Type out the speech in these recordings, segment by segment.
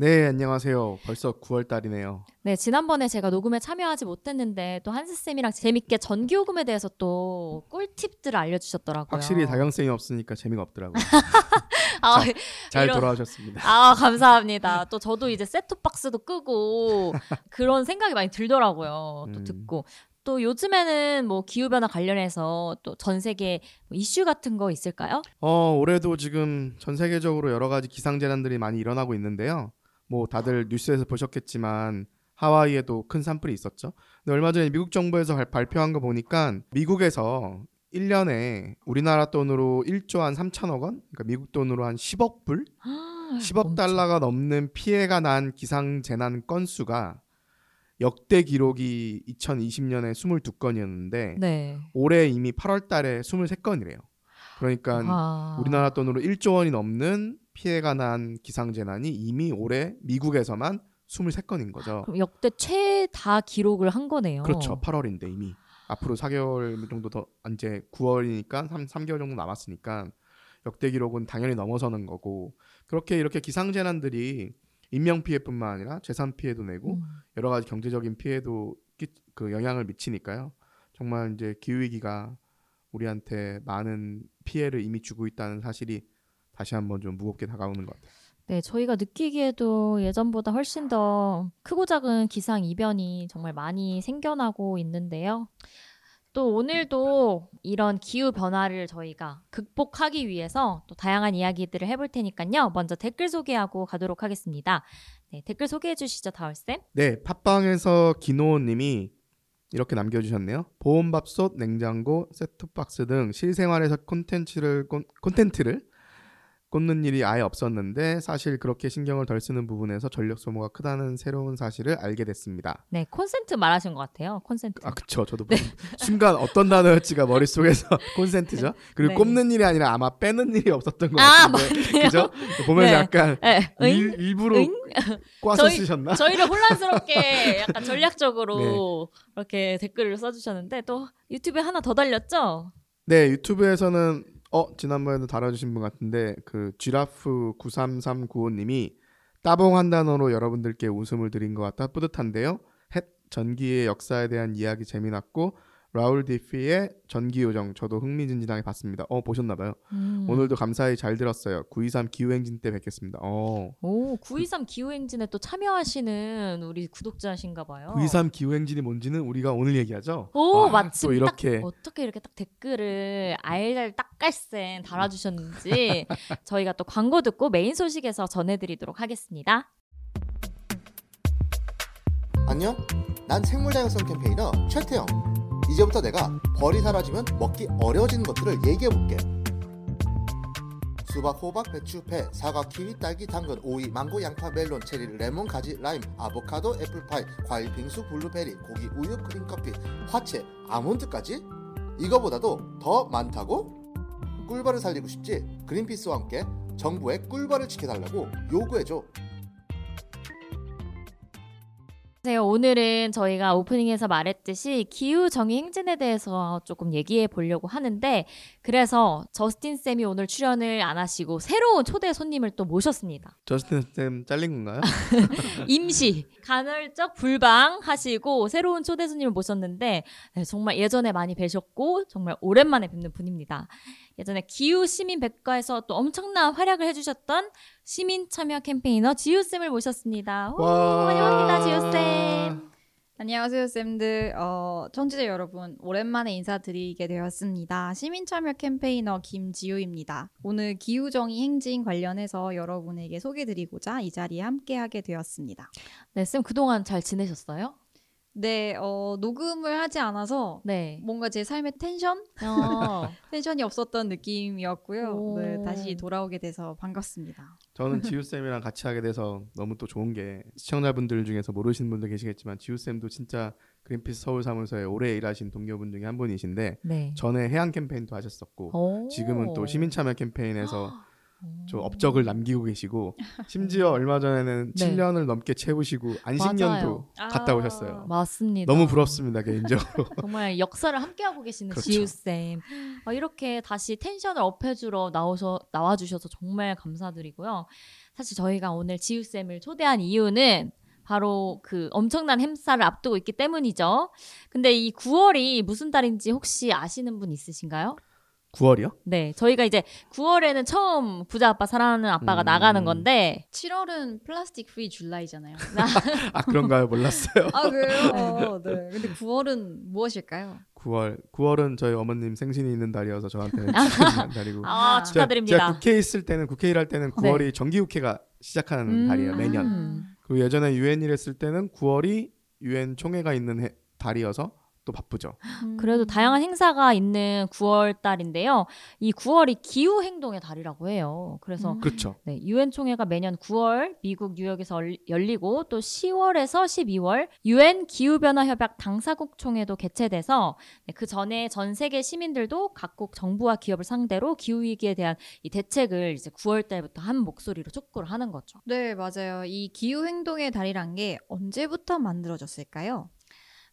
네, 안녕하세요. 벌써 9월 달이네요. 네, 지난번에 제가 녹음에 참여하지 못했는데 또 한스 쌤이랑 재밌게 전기 요금에 대해서 또 꿀팁들을 알려주셨더라고요. 확실히 다경 쌤이 없으니까 재미가 없더라고요. 아, 잘 이런- 돌아오셨습니다. 아, 감사합니다. 또 저도 이제 셋톱 박스도 끄고 그런 생각이 많이 들더라고요. 또 음. 듣고. 또 요즘에는 뭐 기후변화 관련해서 또 전 세계 뭐 이슈 같은 거 있을까요? 어, 올해도 지금 전 세계적으로 여러 가지 기상재난들이 많이 일어나고 있는데요. 뭐 다들 뉴스에서 보셨겠지만 하와이에도 큰 산불이 있었죠. 근데 얼마 전에 미국 정부에서 발- 발표한 거 보니까 미국에서 1년에 우리나라 돈으로 1조 한 3천억 원, 그러니까 미국 돈으로 한 10억 불, 10억 엄청. 달러가 넘는 피해가 난 기상 재난 건수가 역대 기록이 2020년에 22건이었는데 네. 올해 이미 8월 달에 23건이래요. 그러니까 아. 우리나라 돈으로 1조 원이 넘는 피해가 난 기상재난이 이미 올해 미국에서만 23건인 거죠. 그럼 역대 최다 기록을 한 거네요. 그렇죠. 8월인데 이미 앞으로 4개월 정도 더 이제 9월이니까 3, 3개월 정도 남았으니까 역대 기록은 당연히 넘어서는 거고 그렇게 이렇게 기상재난들이 인명 피해뿐만 아니라 재산 피해도 내고 음. 여러 가지 경제적인 피해도 끼- 그 영향을 미치니까요. 정말 이제 기후 위기가 우리한테 많은 피해를 이미 주고 있다는 사실이 다시 한번 좀 무겁게 다가오는 것 같아요. 네, 저희가 느끼기에도 예전보다 훨씬 더 크고 작은 기상 이변이 정말 많이 생겨나고 있는데요. 또 오늘도 이런 기후 변화를 저희가 극복하기 위해서 또 다양한 이야기들을 해볼 테니까요. 먼저 댓글 소개하고 가도록 하겠습니다. 네, 댓글 소개해 주시죠, 다울쌤. 네, 팟빵에서 기노님이 이렇게 남겨주셨네요. 보온밥솥, 냉장고, 셋톱박스 등 실생활에서 콘텐츠를 콘- 콘텐츠를 꽂는 일이 아예 없었는데 사실 그렇게 신경을 덜 쓰는 부분에서 전력 소모가 크다는 새로운 사실을 알게 됐습니다. 네, 콘센트 말하신 것 같아요. 콘센트. 아 그쵸 저도 뭐 순간 어떤 단어였지가 머릿속에서 콘센트죠 그리고 네. 꼽는 일이 아니라 아마 빼는 일이 없었던 것 아, 같은데 그죠 보면서 네. 약간 네, 응? 일, 일부러 응? 꽈서 저희- 쓰셨나 저희를 혼란스럽게 약간 전략적으로 네. 이렇게 댓글을 써주셨는데 또 유튜브에 하나 더 달렸죠? 네 유튜브에서는 어 지난번에도 다뤄주신 분 같은데 그 쥐라프 93395님이 따봉 한 단어로 여러분들께 웃음을 드린 것 같아 뿌듯한데요. 햇 전기의 역사에 대한 이야기 재미났고 라울 디피의 전기 요정 저도 흥미진진하게 봤습니다 어 보셨나봐요 음. 오늘도 감사히 잘 들었어요. 923 기후행진 때 뵙겠습니다. 어. 오, 923 기후행진에 또 참여하시는 우리 구독자신가 봐요. 923 기후행진이 뭔지는 우리가 오늘 얘기하죠. 오, 아, 마침 또 이렇게 딱 어떻게 이렇게 딱 댓글을 알잘 딱갈센 달아주셨는지 저희가 또 광고 듣고 메인 소식에서 전해드리도록 하겠습니다. 안녕? 난 생물다양성 캠페이너 최태영. 이제부터 내가 벌이 사라지면 먹기 어려워지는 것들을 얘기해 볼게. 수박, 호박, 배추, 배, 사과, 키위, 딸기, 당근, 오이, 망고, 양파, 멜론, 체리, 레몬, 가지, 라임, 아보카도, 애플파이, 과일, 빙수, 블루베리, 고기, 우유, 크림, 커피, 화채, 아몬드까지? 이거보다도 더 많다고? 꿀벌을 살리고 싶지? 그린피스와 함께 정부에 꿀벌을 지켜달라고 요구해줘. 안녕하세요. 오늘은 저희가 오프닝에서 말했듯이 기후 정의 행진에 대해서 조금 얘기해 보려고 하는데 그래서 저스틴 쌤이 오늘 출연을 안 하시고 새로운 초대 손님을 또 모셨습니다. 저스틴 쌤 잘린 건가요? 임시 간헐적 불방 하시고 새로운 초대 손님을 모셨는데 네, 정말 예전에 많이 뵈셨고 정말 오랜만에 뵙는 분입니다. 예전에 기후 시민 백과에서 또 엄청난 활약을 해주셨던 시민 참여 캠페이너 지우 쌤을 모셨습니다. 오. 환영합니다, 지우 쌤. 안녕하세요, 쌤들. 어, 청취자 여러분, 오랜만에 인사드리게 되었습니다. 시민참여 캠페이너 김지우입니다. 오늘 기후정의 행진 관련해서 여러분에게 소개드리고자 이 자리에 함께하게 되었습니다. 네, 쌤 그동안 잘 지내셨어요? 네, 어, 녹음을 하지 않아서 네. 뭔가 제 삶의 텐션? 어, 텐션이 없었던 느낌이었고요. 오. 네, 다시 돌아오게 돼서 반갑습니다. 저는 지우 쌤이랑 같이 하게 돼서 너무 또 좋은 게 시청자분들 중에서 모르시는 분들 계시겠지만 지우 쌤도 진짜 그린피스 서울 사무소에 오래 일하신 동료분 중에 한 분이신데 네. 전에 해양 캠페인도 하셨었고 오. 지금은 또 시민 참여 캠페인에서 오. 좀 업적을 남기고 계시고 심지어 얼마 전에는 네. 7년을 넘게 채우시고 안식년도 맞아요. 갔다 아. 오셨어요. 맞습니다. 너무 부럽습니다 개인적으로. 정말 역사를 함께 하고 계시는 그렇죠. 지우 쌤. 어, 이렇게 다시 텐션을 업해주러 나오셔 나와 주셔서 정말 감사드리고요. 사실 저희가 오늘 지우 쌤을 초대한 이유는 바로 그 엄청난 햄사를 앞두고 있기 때문이죠. 근데 이 9월이 무슨 달인지 혹시 아시는 분 있으신가요? 9월이요? 네, 저희가 이제 9월에는 처음 부자 아빠 살아남는 아빠가 음. 나가는 건데 7월은 Plastic Free July잖아요. 아 그런가요? 몰랐어요. 아, 그래요? 네. 근데 9월은 무엇일까요? 9월 9월은 저희 어머님 생신이 있는 달이어서 저한테는 축하드리는 달이고 아, 아. 제가, 축하드립니다. 제가 국회에 있을 때는 국회 일할 때는 9월이 정기국회가 시작하는 음. 달이에요 매년. 음. 그리고 예전에 유엔 일했을 때는 9월이 유엔 총회가 있는 해- 달이어서 또 바쁘죠. 음. 그래도 다양한 행사가 있는 9월 달인데요. 이 9월이 기후 행동의 달이라고 해요. 그래서 음. 그렇죠. 네, 유엔 총회가 매년 9월 미국 뉴욕에서 얼- 열리고 또 10월에서 12월 유엔 기후 변화 협약 당사국 총회도 개최돼서 네, 그 전에 전 세계 시민들도 각국 정부와 기업을 상대로 기후 위기에 대한 이 대책을 이제 9월 달부터 한 목소리로 촉구를 하는 거죠. 네, 맞아요. 이 기후 행동의 달이란 게 언제부터 만들어졌을까요?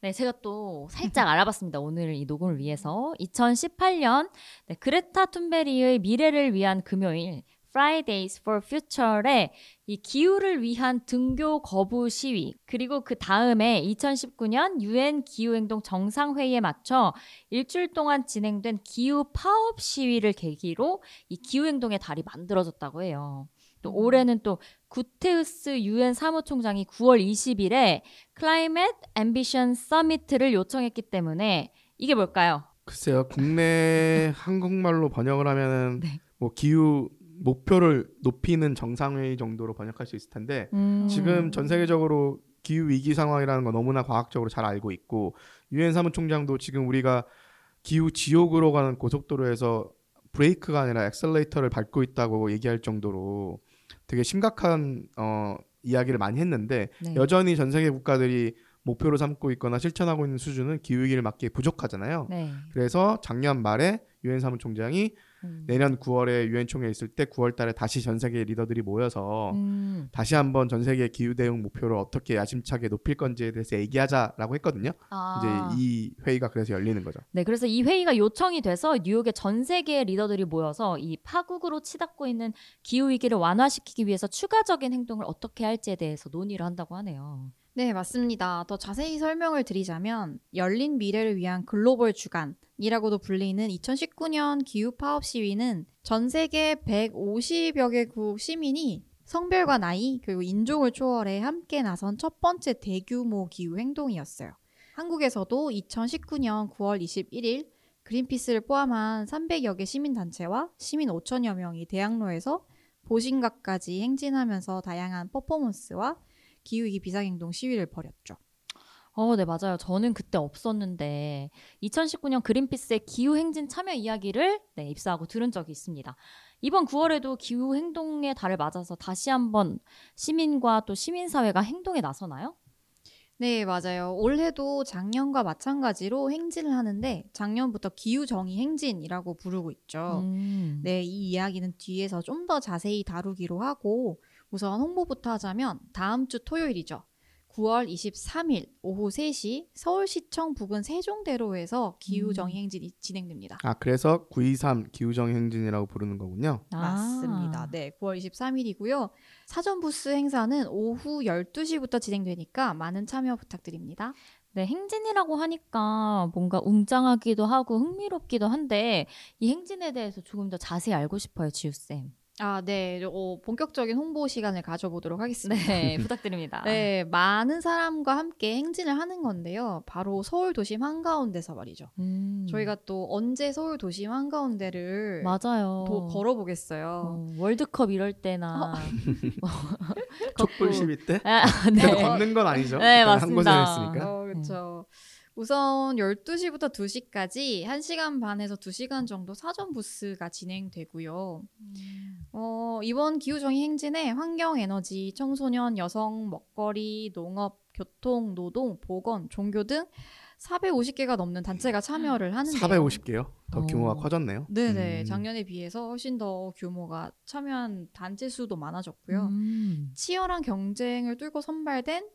네, 제가 또 살짝 알아봤습니다. 오늘 이 녹음을 위해서 2018년 네, 그레타 툰베리의 미래를 위한 금요일 Fridays for Future의 이 기후를 위한 등교 거부 시위 그리고 그 다음에 2019년 유엔 기후행동 정상회의에 맞춰 일주일 동안 진행된 기후 파업 시위를 계기로 이 기후행동의 달이 만들어졌다고 해요. 또 올해는 또 구테우스 유엔 사무총장이 9월 20일에 Climate Ambition Summit를 요청했기 때문에 이게 뭘까요? 글쎄요. 국내 한국말로 번역을 하면은 네. 뭐 기후 목표를 높이는 정상회의 정도로 번역할 수 있을 텐데 음. 지금 전 세계적으로 기후 위기 상황이라는 거 너무나 과학적으로 잘 알고 있고 유엔 사무총장도 지금 우리가 기후 지옥으로 가는 고속도로에서 브레이크가 아니라 엑셀레이터를 밟고 있다고 얘기할 정도로 되게 심각한 어, 이야기를 많이 했는데 네. 여전히 전 세계 국가들이 목표로 삼고 있거나 실천하고 있는 수준은 기후 위기를 막기에 부족하잖아요. 네. 그래서 작년 말에 유엔 사무총장이 음. 내년 9월에 유엔 총회 있을 때 9월 달에 다시 전 세계 리더들이 모여서 음. 다시 한번 전 세계 기후 대응 목표를 어떻게 야심차게 높일 건지에 대해서 얘기하자라고 했거든요. 아. 이제 이 회의가 그래서 열리는 거죠. 네, 그래서 이 회의가 요청이 돼서 뉴욕의 전 세계 리더들이 모여서 이 파국으로 치닫고 있는 기후 위기를 완화시키기 위해서 추가적인 행동을 어떻게 할지에 대해서 논의를 한다고 하네요. 네, 맞습니다. 더 자세히 설명을 드리자면 열린 미래를 위한 글로벌 주간이라고도 불리는 2019년 기후 파업 시위는 전 세계 150여 개국 시민이 성별과 나이 그리고 인종을 초월해 함께 나선 첫 번째 대규모 기후 행동이었어요. 한국에서도 2019년 9월 21일 그린피스를 포함한 300여 개 시민 단체와 시민 5천여 명이 대학로에서 보신각까지 행진하면서 다양한 퍼포먼스와 기후위기 비상행동 시위를 벌였죠. 어, 네, 맞아요. 저는 그때 없었는데 2019년 그린피스의 기후 행진 참여 이야기를 네, 입사하고 들은 적이 있습니다. 이번 9월에도 기후 행동의 달을 맞아서 다시 한번 시민과 또 시민 사회가 행동에 나서나요? 네, 맞아요. 올해도 작년과 마찬가지로 행진을 하는데 작년부터 기후 정의 행진이라고 부르고 있죠. 음. 네, 이 이야기는 뒤에서 좀 더 자세히 다루기로 하고 우선 홍보부터 하자면 다음 주 토요일이죠. 9월 23일 오후 3시 서울시청 부근 세종대로에서 기후 정의 행진이 진행됩니다. 아 그래서 923 기후정 행진이라고 부르는 거군요. 아. 맞습니다. 네, 9월 23일이고요. 사전 부스 행사는 오후 12시부터 진행되니까 많은 참여 부탁드립니다. 네, 행진이라고 하니까 뭔가 웅장하기도 하고 흥미롭기도 한데 이 행진에 대해서 조금 더 자세히 알고 싶어요, 지우 쌤. 아, 네. 어, 본격적인 홍보 시간을 가져보도록 하겠습니다. 네, 부탁드립니다. 네, 많은 사람과 함께 행진을 하는 건데요. 바로 서울 도심 한가운데서 말이죠. 음, 저희가 또 언제 서울 도심 한가운데를 맞아요. 도- 걸어보겠어요. 어, 월드컵 이럴 때나 뭐, 촛불 걷고- 시위 때? 아, 네. 걷는 건 아니죠. 네, 일단 한 맞습니다. 곳에 했으니까. 어, 그렇죠. 우선 12시부터 2시까지 1시간 반에서 2시간 정도 사전 부스가 진행되고요. 어, 이번 기후정의 행진에 환경, 에너지, 청소년, 여성, 먹거리, 농업, 교통, 노동, 보건, 종교 등 450개가 넘는 단체가 참여를 하는데요. 450개요. 더 어. 규모가 커졌네요. 네네. 음. 작년에 비해서 훨씬 더 규모가 참여한 단체 수도 많아졌고요. 음. 치열한 경쟁을 뚫고 선발된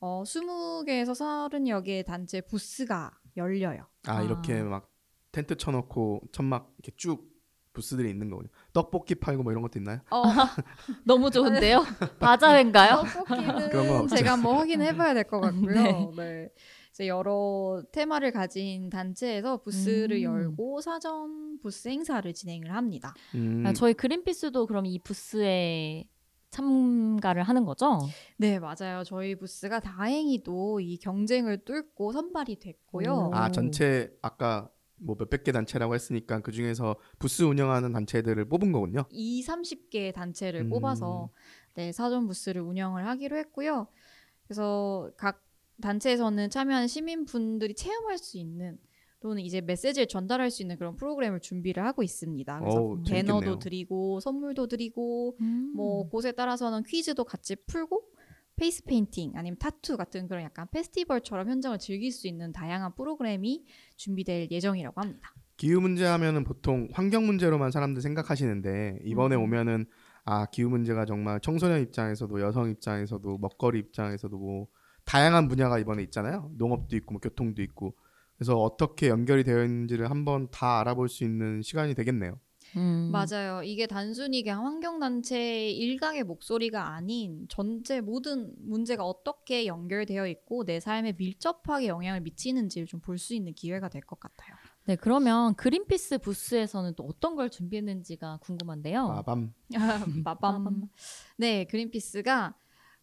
어, 20개에서 30여 개의 단체 부스가 열려요. 아, 아. 이렇게 막 텐트 쳐놓고 천막 이렇게 쭉 부스들이 있는 거군요. 떡볶이 팔고 뭐 이런 것도 있나요? 어, 너무 좋은데요? 바자회인가요? 그런 건 떡볶이는 없죠. 제가 한번 확인해봐야 될 것 같고요. 네. 네. 이제 여러 테마를 가진 단체에서 부스를 음. 열고 사전 부스 행사를 진행을 합니다. 음, 아, 저희 그린피스도 그럼 이 부스에 참가를 하는 거죠? 네, 맞아요. 저희 부스가 다행히도 이 경쟁을 뚫고 선발이 됐고요. 오. 아 전체 아까 뭐 몇백 개 단체라고 했으니까 그 중에서 부스 운영하는 단체들을 뽑은 거군요. 2, 30개 단체를 음. 뽑아서 네, 사전 부스를 운영을 하기로 했고요. 그래서 각 단체에서는 참여하는 시민분들이 체험할 수 있는 또는 이제 메시지를 전달할 수 있는 그런 프로그램을 준비를 하고 있습니다. 그래서 어우, 배너도 재밌겠네요. 드리고 선물도 드리고 음. 뭐 곳에 따라서는 퀴즈도 같이 풀고 페이스 페인팅 아니면 타투 같은 그런 약간 페스티벌처럼 현장을 즐길 수 있는 다양한 프로그램이 준비될 예정이라고 합니다. 기후 문제 하면은 보통 환경 문제로만 사람들 생각하시는데 이번에 음. 오면은 아 기후 문제가 정말 청소년 입장에서도 여성 입장에서도 먹거리 입장에서도 뭐 다양한 분야가 이번에 있잖아요. 농업도 있고 뭐 교통도 있고 그래서 어떻게 연결이 되어 있는지를 한번 다 알아볼 수 있는 시간이 되겠네요. 음. 맞아요. 이게 단순히 그냥 환경단체 일각의 목소리가 아닌 전체 모든 문제가 어떻게 연결되어 있고 내 삶에 밀접하게 영향을 미치는지를 좀 볼 수 있는 기회가 될 것 같아요. 네, 그러면 그린피스 부스에서는 또 어떤 걸 준비했는지가 궁금한데요. 아밤 마밤. 네, 그린피스가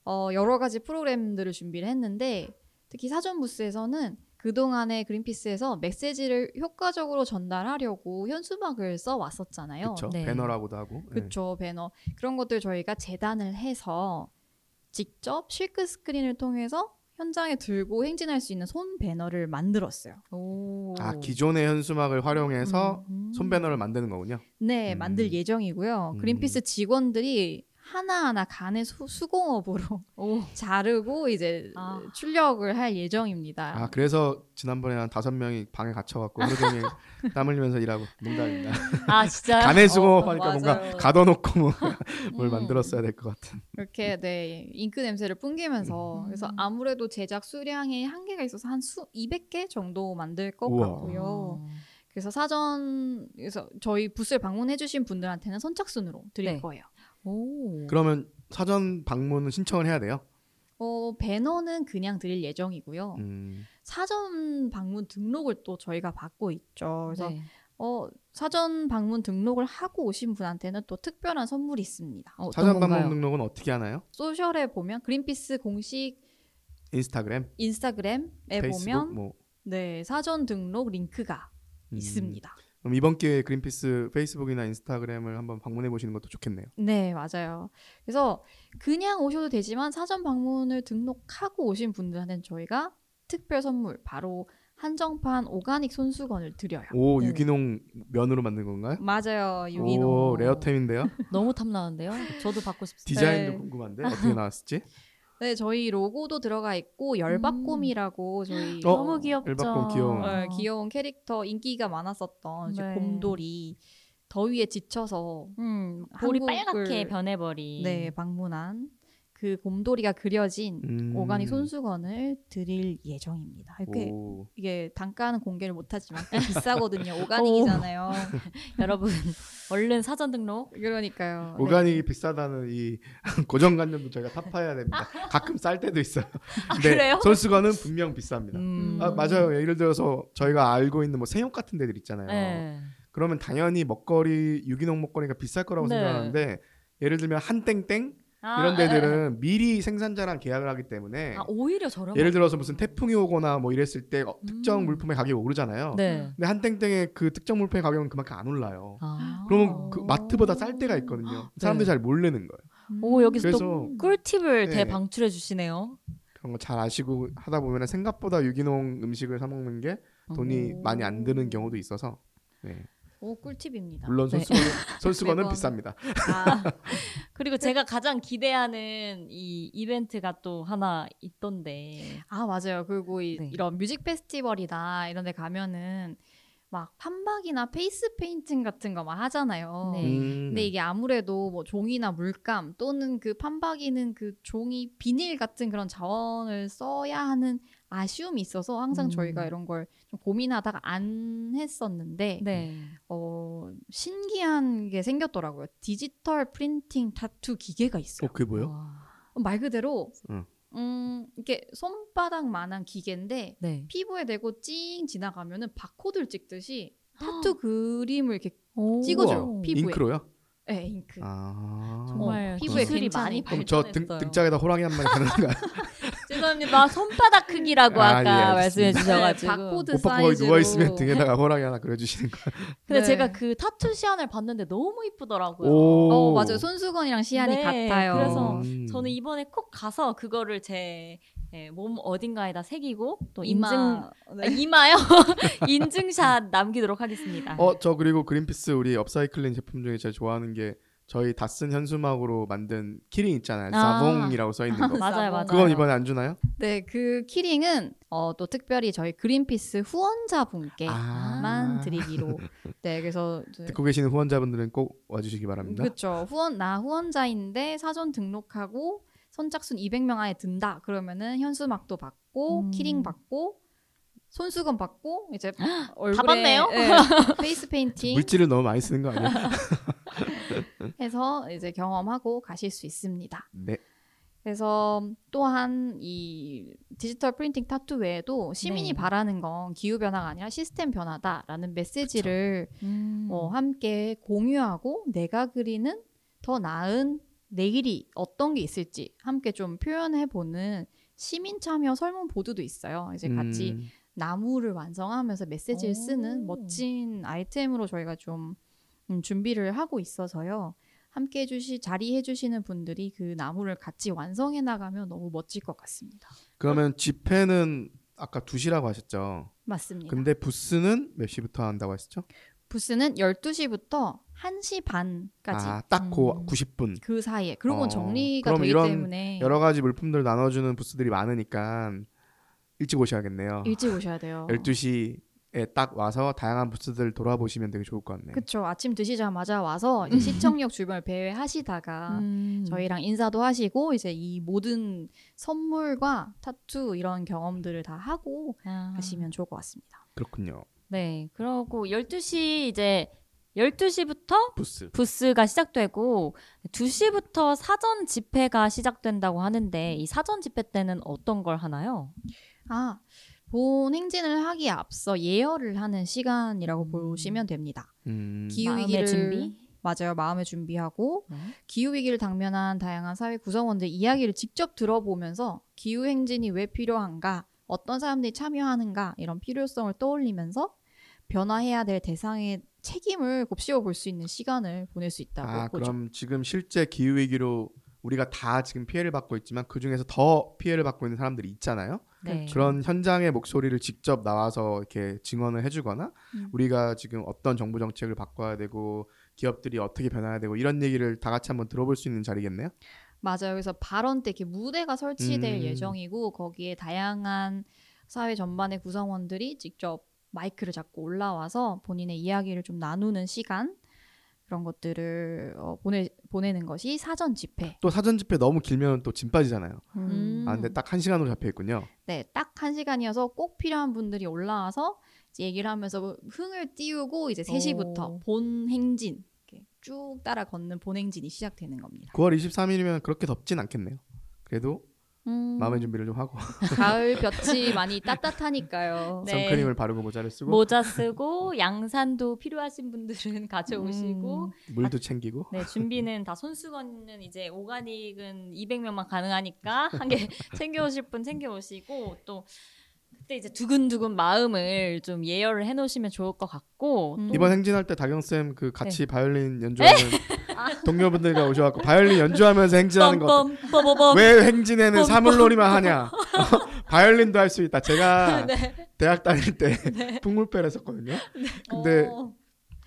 어, 여러 가지 프로그램들을 준비를 했는데 특히 사전 부스에서는 그동안에 그린피스에서 메시지를 효과적으로 전달하려고 현수막을 써 왔었잖아요. 그쵸 네. 배너라고도 하고 네. 그쵸 배너 그런 것들 저희가 재단을 해서 직접 실크 스크린을 통해서 현장에 들고 행진할 수 있는 손 배너를 만들었어요. 오. 아 기존의 현수막을 활용해서 음. 손 배너를 만드는 거군요. 네 음. 만들 예정이고요. 음. 그린피스 직원들이 하나하나 간의 수, 수공업으로 오. 자르고 이제 아. 출력을 할 예정입니다. 아 그래서 지난번에 한 다섯 명이 방에 갇혀갖고 하루 종일 땀 흘리면서 일하고 농담입니다. 아, 진짜요? 간의 수공업 어, 하니까 맞아요. 뭔가 가둬놓고 뭐 뭘 음. 만들었어야 될 것 같은. 이렇게 네 잉크 냄새를 풍기면서 음. 그래서 아무래도 제작 수량에 한계가 있어서 한 수 200개 정도 만들 것 우와. 같고요. 어. 그래서 사전 그래서 저희 부스를 방문해주신 분들한테는 선착순으로 드릴 네. 거예요. 오. 그러면 사전 방문 신청을 해야 돼요. 어, 배너는 그냥 드릴 예정이고요. 음, 사전 방문 등록을 또 저희가 받고 있죠. 그래서 네. 어, 사전 방문 등록을 하고 오신 분한테는 또 특별한 선물이 있습니다. 어, 사전 방문 건가요? 등록은 어떻게 하나요? 소셜에 보면 그린피스 공식 인스타그램, 인스타그램에 페이스북 보면 뭐 네 사전 등록 링크가 음. 있습니다. 그럼 이번 기회에 그린피스 페이스북이나 인스타그램을 한번 방문해 보시는 것도 좋겠네요. 네, 맞아요. 그래서 그냥 오셔도 되지만 사전 방문을 등록하고 오신 분들한테는 저희가 특별 선물 바로 한정판 organic 손수건을 드려요. 오 네. 유기농 면으로 만든 건가요? 맞아요. 유기농. 오 레어템인데요. 너무 탐나는데요. 저도 받고 싶습니다. 디자인도 네. 궁금한데 어떻게 나왔을지. 네, 저희 로고도 들어가 있고 열박곰이라고 저희 어? 너무 귀엽죠. 일박곰 귀여운. 어, 귀여운 캐릭터 인기가 많았었던 이제 네. 곰돌이 더위에 지쳐서 음, 볼이 한국을- 빨갛게 변해버린. 네 방문한 그 곰돌이가 그려진 음. 오가닉 손수건을 드릴 예정입니다. 이렇게 오. 이게 단가는 공개를 못하지만 꽤 비싸거든요. 오가닉이잖아요. 여러분 얼른 사전 등록. 그러니까요. 네. 오가닉이 비싸다는 이 고정관념도 저희가 타파해야 됩니다. 가끔 쌀 때도 있어요. 근데 그래요? 손수건은 분명 비쌉니다. 음. 아, 맞아요. 예를 들어서 저희가 알고 있는 뭐 생협 같은 데들 있잖아요. 네. 그러면 당연히 먹거리 유기농 먹거리가 비쌀 거라고 네. 생각하는데 예를 들면 한 땡땡 아, 이런. 데들은 미리 생산자랑 계약을 하기 때문에 아 오히려 저렴. 예를 들어서 무슨 태풍이 오거나 뭐 이랬을 때 어, 특정 음. 물품의 가격이 오르잖아요. 네. 근데 한땡땡의 그 특정 물품의 가격은 그만큼 안 올라요. 아. 그러면 그 마트보다 쌀 때가 있거든요. 사람들이 네. 잘 모르는 거예요. 오 여기서 그래서- 또 꿀팁을 네. 대방출해 주시네요. 그런 거 잘 아시고 하다 보면 생각보다 유기농 음식을 사 먹는 게 돈이 오. 많이 안 드는 경우도 있어서 네. 오 꿀팁입니다. 물론 네. 손수건은, 손수건은 매번. 비쌉니다. 아, 그리고 제가 가장 기대하는 이 이벤트가 또 하나 있던데. 아 맞아요. 그리고 이, 네. 이런 뮤직 페스티벌이나 이런 데 가면은 막 판박이나 페이스 페인팅 같은 거 막 하잖아요. 네. 음. 근데 이게 아무래도 뭐 종이나 물감 또는 그 판박이는 그 종이 비닐 같은 그런 자원을 써야 하는 아쉬움이 있어서 항상 음. 저희가 이런 걸 좀 고민하다가 안 했었는데 네. 어, 신기한 게 생겼더라고요. 디지털 printing tattoo 기계가 어, 있어요. 그게 뭐예요? 와. 말 그대로 응. 음, 이렇게 손바닥만한 기계인데 네. 피부에 대고 찡 지나가면은 바코드를 찍듯이 타투 그림을 이렇게 오. 찍어줘요. 우와. 피부에. 잉크로요? 네, 잉크. 아. 정말 어, 피부에 괜찮은 많이 그럼 저 등, 발전했어요. 등짝에다 호랑이 한 마리 가는 거야? 죄송합니다. 손바닥 크기라고 아, 아까 예, 말씀해. 주셔가지고. 네, 바코드 오빠 사이즈로 누워 있으면 등에다가 호랑이 하나 그려주시는 거야. 근데 네. 제가 그 타투 시안을 봤는데 너무 이쁘더라고요. 오. 어 맞아요 손수건이랑 시안이 네, 같아요. 그래서 음. 저는 이번에 꼭 가서 그거를 제 예, 몸 어딘가에다 새기고 또 이마 인증 네. 아, 이마요 인증샷 남기도록 하겠습니다. 어, 저 그리고 그린피스 우리 업사이클링 제품 중에 제가 좋아하는 게 저희 다 쓴 현수막으로 만든 key ring 있잖아요. 아. 사봉이라고 써 있는 거. 맞아요, 맞아요. 그건 이번에 안 주나요? 네, 그 key ring은 어, 또 특별히 저희 그린피스 후원자분께만 아. 드리기로. 네, 그래서 듣고 계시는 후원자분들은 꼭 와주시기 바랍니다. 그렇죠. 후원 나 후원자인데 사전 등록하고 선착순 200명 안에 든다. 그러면은 현수막도 받고 음. key ring 받고 손수건 받고 이제 얼굴에? 네, 페이스 페인팅 물질을 너무 많이 쓰는 거 아니에요? 해서 이제 경험하고 가실 수 있습니다. 네. 그래서 또한 이 디지털 프린팅 타투 외에도 시민이 네. 바라는 건 기후 변화가 아니라 시스템 변화다라는 메시지를 음. 어, 함께 공유하고 내가 그리는 더 나은 내일이 어떤 게 있을지 함께 좀 표현해 보는 시민 참여 설문 보드도 있어요. 이제 같이 음, 나무를 완성하면서 메시지를 오. 쓰는 멋진 아이템으로 저희가 좀 음, 준비를 하고 있어서요. 함께 해주시 자리해 주시는 분들이 그 나무를 같이 완성해 나가면 너무 멋질 것 같습니다. 그러면 집회는 아까 2시라고 하셨죠. 맞습니다. 근데 부스는 몇 시부터 한다고 하셨죠? 부스는 12시부터 1시 반까지 아, 딱그 음. 90분. 그 사이에 그리고 어, 정리가 그럼 되기 이런 때문에 여러 가지 물품들 나눠 주는 부스들이 많으니까 일찍 오셔야겠네요. 일찍 오셔야 돼요. 12시에 딱 와서 다양한 부스들 돌아보시면 되게 좋을 것 같네요. 그쵸. 아침 드시자마자 와서 이제 시청역 주변을 배회하시다가 음. 저희랑 인사도 하시고 이제 이 모든 선물과 타투 이런 경험들을 다 하고 아. 가시면 좋을 것 같습니다. 그렇군요. 네. 그러고 12시 이제 12시부터 부스. 부스가 시작되고 2시부터 사전 집회가 시작된다고 하는데 이 사전 집회 때는 어떤 걸 하나요? 아, 본 행진을 하기에 앞서 예열을 하는 시간이라고 음. 보시면 됩니다. 음, 기후 위기를 준비? 맞아요. 마음의 준비하고 네. 기후 위기를 당면한 다양한 사회 구성원들 이야기를 직접 들어보면서 기후 행진이 왜 필요한가, 어떤 사람들이 참여하는가 이런 필요성을 떠올리면서 변화해야 될 대상의 책임을 곱씹어 볼 수 있는 시간을 보낼 수 있다고 아 보죠. 그럼 지금 실제 기후 위기로 우리가 다 지금 피해를 받고 있지만 그 중에서 더 피해를 받고 있는 사람들이 있잖아요. 네. 그런 현장의 목소리를 직접 나와서 이렇게 증언을 해주거나 음. 우리가 지금 어떤 정부 정책을 바꿔야 되고 기업들이 어떻게 변해야 되고 이런 얘기를 다 같이 한번 들어볼 수 있는 자리겠네요. 맞아요. 그래서 발언 때 이렇게 무대가 설치될 음. 예정이고 거기에 다양한 사회 전반의 구성원들이 직접 마이크를 잡고 올라와서 본인의 이야기를 좀 나누는 시간 그런 것들을 어, 보내 보내는 것이 사전 집회. 또 사전 집회 너무 길면 또 짐 빠지잖아요. 음. 아 근데 딱 한 시간으로 잡혀 있군요. 네, 딱 한 시간이어서 꼭 필요한 분들이 올라와서 이제 얘기를 하면서 흥을 띄우고 이제 3시부터 오. 본 행진 이렇게 쭉 따라 걷는 본 행진이 시작되는 겁니다. 9월 23일이면 그렇게 덥진 않겠네요. 그래도 음, 마음의 준비를 좀 하고 가을 볕이 많이 따뜻하니까요. 네. 선크림을 바르고 모자를 쓰고 모자 쓰고 양산도 필요하신 분들은 가져오시고 음. 물도 챙기고 네 준비는 다 손수건은 이제 오가닉은 200명만 가능하니까 한 개 챙겨오실 분 챙겨오시고 또 그때 이제 두근두근 마음을 좀 예열을 해놓으시면 좋을 것 같고 음. 또 이번 행진할 때 다경 쌤그 네. 같이 바이올린 연주하는 동료분들이 오셔갖고 바이올린 연주하면서 행진하는 거 어때? 뻔뻔 뻐버범 왜 행진에는 뻔, 사물놀이만 하냐? 바이올린도 할 수 있다. 제가 네. 대학 다닐 때 풍물배를 했었거든요. 근데 어.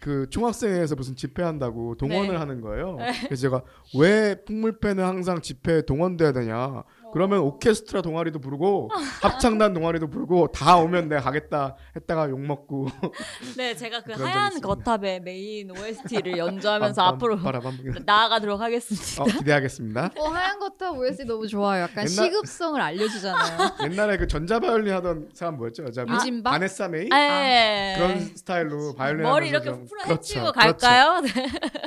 그 총학생회에서 무슨 집회한다고 동원을 네. 하는 거예요. 그래서 제가 왜 풍물패는 항상 집회에 동원돼야 되냐? 그러면 오케스트라 동아리도 부르고 합창단 동아리도 부르고 다 오면 내가 가겠다 했다가 욕 먹고 네 제가 그 그런 적이 하얀 있습니다. 거탑의 메인 OST를 연주하면서 앞으로 바라밤 나아가도록 하겠습니다. 어, 기대하겠습니다. 어, 하얀 거탑 OST 너무 좋아요. 약간 옛날- 시급성을 알려주잖아요. 옛날에 그 전자바이올린 하던 사람 뭐였죠? 여자분? 유진박? 바네사 메이? 아, 그런 스타일로 바이올린 머리 하면서 이렇게 좀- 풀어 그렇죠, 헤치고 그렇죠. 갈까요? 네.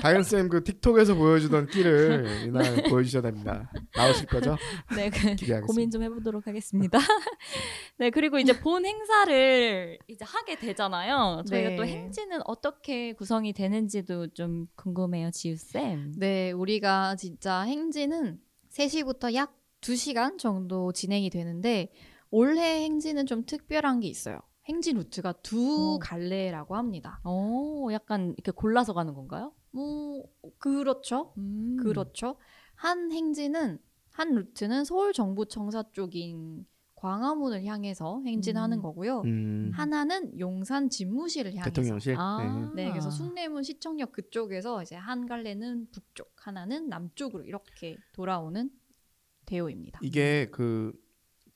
다현 쌤그 틱톡에서 보여주던 끼를 이날 보여주셔야 됩니다. 나오실 거죠? 네, 그 기대하겠습니다. 고민 좀 해보도록 하겠습니다. 네, 그리고 이제 본 행사를 이제 하게 되잖아요. 저희가 네. 또 행진은 어떻게 구성이 되는지도 좀 궁금해요, 지우 쌤. 네, 우리가 진짜 행진은 3시부터 약 2시간 정도 진행이 되는데 올해 행진은 좀 특별한 게 있어요. 행진 루트가 두 어. 갈래라고 합니다. 오, 약간 이렇게 골라서 가는 건가요? 뭐 그렇죠. 음. 그렇죠. 한 행진은 한 루트는 서울 정부청사 쪽인 광화문을 향해서 행진하는 음. 거고요. 음, 하나는 용산 집무실을 향해서. 대통령실. 아. 네, 그래서 숭례문 시청역 그쪽에서 이제 한 갈래는 북쪽, 하나는 남쪽으로 이렇게 돌아오는 대우입니다. 이게 그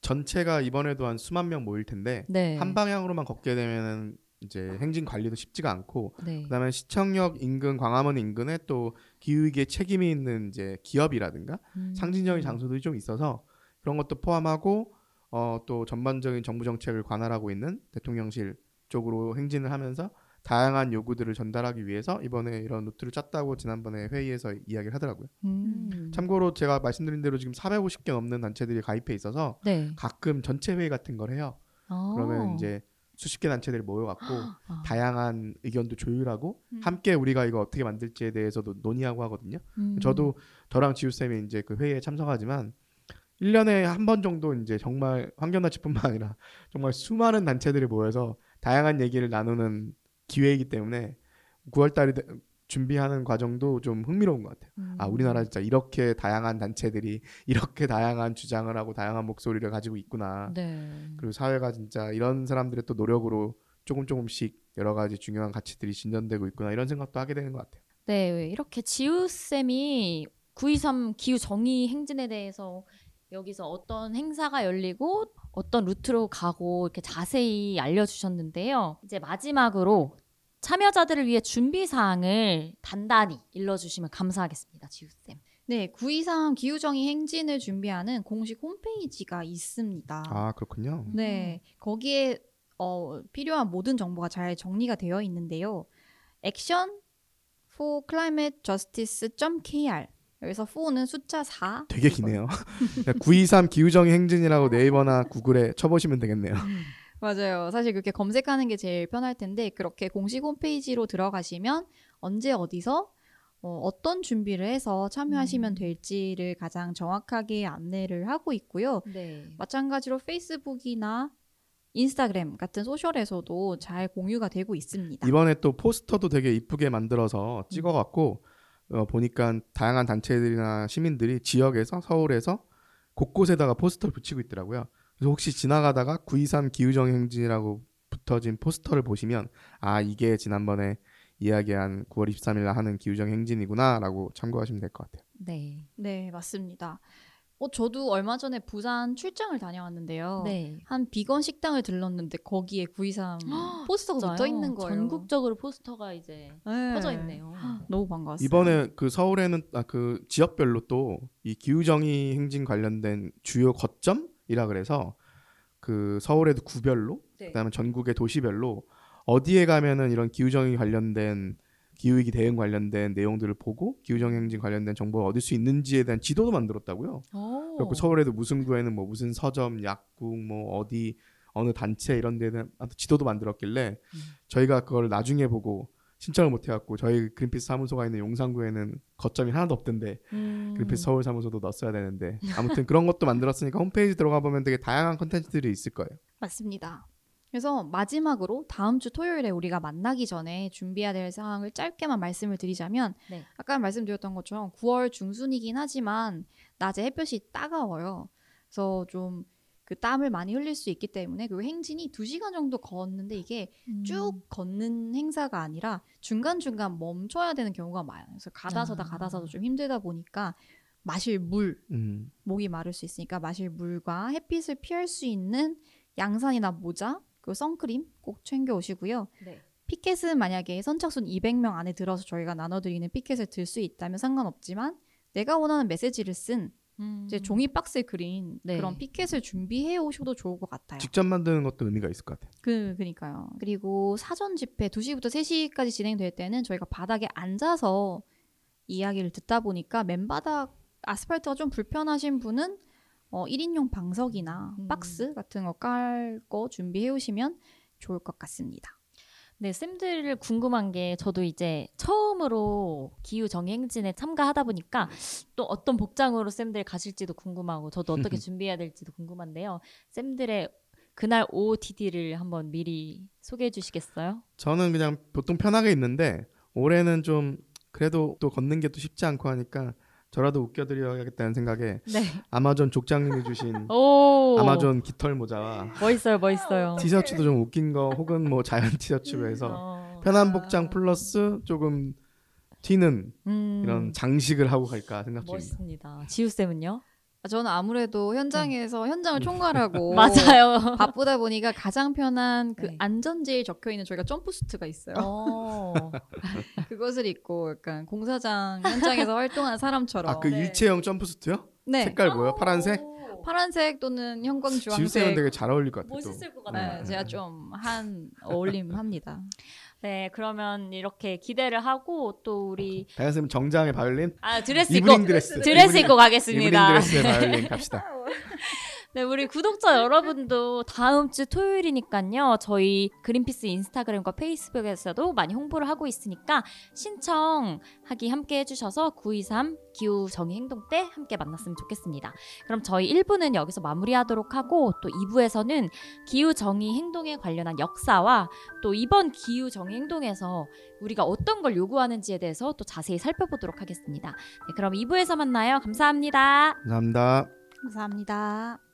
전체가 이번에도 한 수만 명 모일 텐데 네. 한 방향으로만 걷게 되면은 이제 행진 관리도 쉽지가 않고 네. 그다음에 시청역 인근 광화문 인근에 또 기후위기에 책임이 있는 이제 기업이라든가 음. 상징적인 장소들이 좀 있어서 그런 것도 포함하고 어 또 전반적인 정부 정책을 관할하고 있는 대통령실 쪽으로 행진을 하면서 다양한 요구들을 전달하기 위해서 이번에 이런 루트를 짰다고 지난번에 회의에서 이야기를 하더라고요. 음. 참고로 제가 말씀드린 대로 지금 450개 넘는 단체들이 가입해 있어서 네. 가끔 전체 회의 같은 걸 해요. 어. 그러면 이제 수십 개 단체들이 모여갖고 아. 다양한 의견도 조율하고 음. 함께 우리가 이거 어떻게 만들지에 대해서도 논의하고 하거든요. 음. 저도 저랑 지우 쌤이 이제 그 회의에 참석하지만 1년에 한 번 정도 이제 정말 환경단체뿐만 아니라 정말 수많은 단체들이 모여서 다양한 얘기를 나누는 기회이기 때문에 9월 달에 준비하는 과정도 좀 흥미로운 것 같아요. 음. 아, 우리나라 진짜 이렇게 다양한 단체들이 이렇게 다양한 주장을 하고 다양한 목소리를 가지고 있구나. 네. 그리고 사회가 진짜 이런 사람들의 또 노력으로 조금 조금씩 여러 가지 중요한 가치들이 진전되고 있구나 이런 생각도 하게 되는 것 같아요. 네, 이렇게 지우 쌤이 923 기후 정의 행진에 대해서 여기서 어떤 행사가 열리고 어떤 루트로 가고 이렇게 자세히 알려주셨는데요. 이제 마지막으로 참여자들을 위해 준비 사항을 단단히 일러주시면 감사하겠습니다, 지우 쌤. 네, 923 기후정의 행진을 준비하는 공식 홈페이지가 있습니다. 아 그렇군요. 네, 거기에 어, 필요한 모든 정보가 잘 정리가 되어 있는데요. 액션 for climate justice.kr 여기서 4는 숫자 4. 되게 기네요. 923 기후정의 행진이라고 네이버나 구글에 쳐보시면 되겠네요. 맞아요. 사실 그렇게 검색하는 게 제일 편할 텐데 그렇게 공식 홈페이지로 들어가시면 언제 어디서 어, 어떤 준비를 해서 참여하시면 음. 될지를 가장 정확하게 안내를 하고 있고요. 네. 마찬가지로 페이스북이나 인스타그램 같은 소셜에서도 잘 공유가 되고 있습니다. 이번에 또 포스터도 되게 이쁘게 만들어서 찍어갖고 어, 보니까 다양한 단체들이나 시민들이 지역에서 서울에서 곳곳에다가 포스터를 붙이고 있더라고요. 그래서 혹시 지나가다가 923 기후정 행진이라고 붙어진 포스터를 보시면 아 이게 지난번에 이야기한 9월 23일 날 하는 기후정 행진이구나라고 참고하시면 될 것 같아요. 네. 네, 맞습니다. 어, 저도 얼마 전에 부산 출장을 다녀왔는데요. 네. 한 비건 식당을 들렀는데 거기에 923 포스터가 붙어 있는 거예요. 전국적으로 포스터가 이제 네. 퍼져 있네요. 너무 반가웠어요. 이번에 그 서울에는 아, 그 지역별로 또 이 기후정의 행진 관련된 주요 거점 이라 그래서 그 서울에도 구별로 네. 그다음에 전국의 도시별로 어디에 가면은 이런 기후정의 관련된 기후위기 대응 관련된 내용들을 보고 기후정 행진 관련된 정보를 얻을 수 있는지에 대한 지도도 만들었다고요. 그리고 서울에도 무슨 구에는 뭐 무슨 서점, 약국, 뭐 어디 어느 단체 이런 데는 지도도 만들었길래 음. 저희가 그걸 나중에 보고 신청을 못 해갖고 저희 그린피스 사무소가 있는 용산구에는 거점이 하나도 없던데 음. 그린피스 서울 사무소도 넣었어야 되는데 아무튼 그런 것도 만들었으니까 홈페이지 들어가 보면 되게 다양한 컨텐츠들이 있을 거예요. 맞습니다. 그래서 마지막으로 다음 주 토요일에 우리가 만나기 전에 준비해야 될 상황을 짧게만 말씀을 드리자면 네. 아까 말씀드렸던 것처럼 9월 중순이긴 하지만 낮에 햇볕이 따가워요. 그래서 좀 그 땀을 많이 흘릴 수 있기 때문에 그리고 행진이 2시간 정도 걷는데 이게 음. 쭉 걷는 행사가 아니라 중간중간 멈춰야 되는 경우가 많아요. 그래서 가다서다 아. 가다서도 좀 힘들다 보니까 마실 물, 음. 목이 마를 수 있으니까 마실 물과 햇빛을 피할 수 있는 양산이나 모자 그리고 선크림 꼭 챙겨 오시고요. 네. 피켓은 만약에 선착순 200명 안에 들어서 저희가 나눠드리는 피켓을 들 수 있다면 상관없지만 내가 원하는 메시지를 쓴 음. 이제 종이 박스에 그린 네. 그런 피켓을 준비해 오셔도 좋을 것 같아요. 직접 만드는 것도 의미가 있을 것 같아요. 그 그니까요. 그리고 사전 집회 2시부터 3시까지 진행될 때는 저희가 바닥에 앉아서 이야기를 듣다 보니까 맨바닥 아스팔트가 좀 불편하신 분은 어, 1인용 방석이나 음. 박스 같은 거 깔 거 준비해 오시면 좋을 것 같습니다. 네, 쌤들 궁금한 게 저도 이제 처음으로 기후 정행진에 참가하다 보니까 또 어떤 복장으로 쌤들 가실지도 궁금하고 저도 어떻게 준비해야 될지도 궁금한데요. 쌤들의 그날 OOTD를 한번 미리 소개해 주시겠어요? 저는 그냥 보통 편하게 입는데 올해는 좀 그래도 또 걷는 게 또 쉽지 않고 하니까 저라도 웃겨드려야겠다는 생각에 네. 아마존 족장님이 주신 오. 아마존 깃털 모자와 멋있어요, 멋있어요. 티셔츠도 좀 웃긴 거 혹은 뭐 자연 티셔츠로 해서 어. 편한 복장 플러스 조금 튀는 음, 이런 장식을 하고 갈까 생각 중입니다. 멋있습니다. 지우 쌤은요? 아, 저는 아무래도 현장에서 현장을 총괄하고 맞아요. 바쁘다 보니까 가장 편한 그 네. 안전제일 적혀 있는 저희가 점프 수트가 있어요. 어. 그것을 입고 약간 공사장 현장에서 활동하는 사람처럼 아 그 네. 일체형 점프수트요? 네 색깔 뭐요? 파란색? 오. 파란색 또는 형광 지우 쌤은 주황색 되게 잘 어울릴 것 같아요. 또. 멋있을 것 네, 같아요. 제가 좀 한 어울림 합니다. 네, 그러면 이렇게 기대를 하고 또 우리 다현 쌤 정장의 바이올린, 아 드레스 입고 이브닝 드레스, 드레스 이브닝- 입고 가겠습니다. 이브닝 드레스의 바이올린 갑시다. 네, 우리 구독자 여러분도 다음 주 토요일이니까요. 저희 그린피스 인스타그램과 페이스북에서도 많이 홍보를 하고 있으니까 신청하기 함께 해주셔서 923 기후 정의 행동 때 함께 만났으면 좋겠습니다. 그럼 저희 1부는 여기서 마무리하도록 하고 또 2부에서는 기후 정의 행동에 관련한 역사와 또 이번 기후 정의 행동에서 우리가 어떤 걸 요구하는지에 대해서 또 자세히 살펴보도록 하겠습니다. 네, 그럼 2부에서 만나요. 감사합니다. 감사합니다. 감사합니다.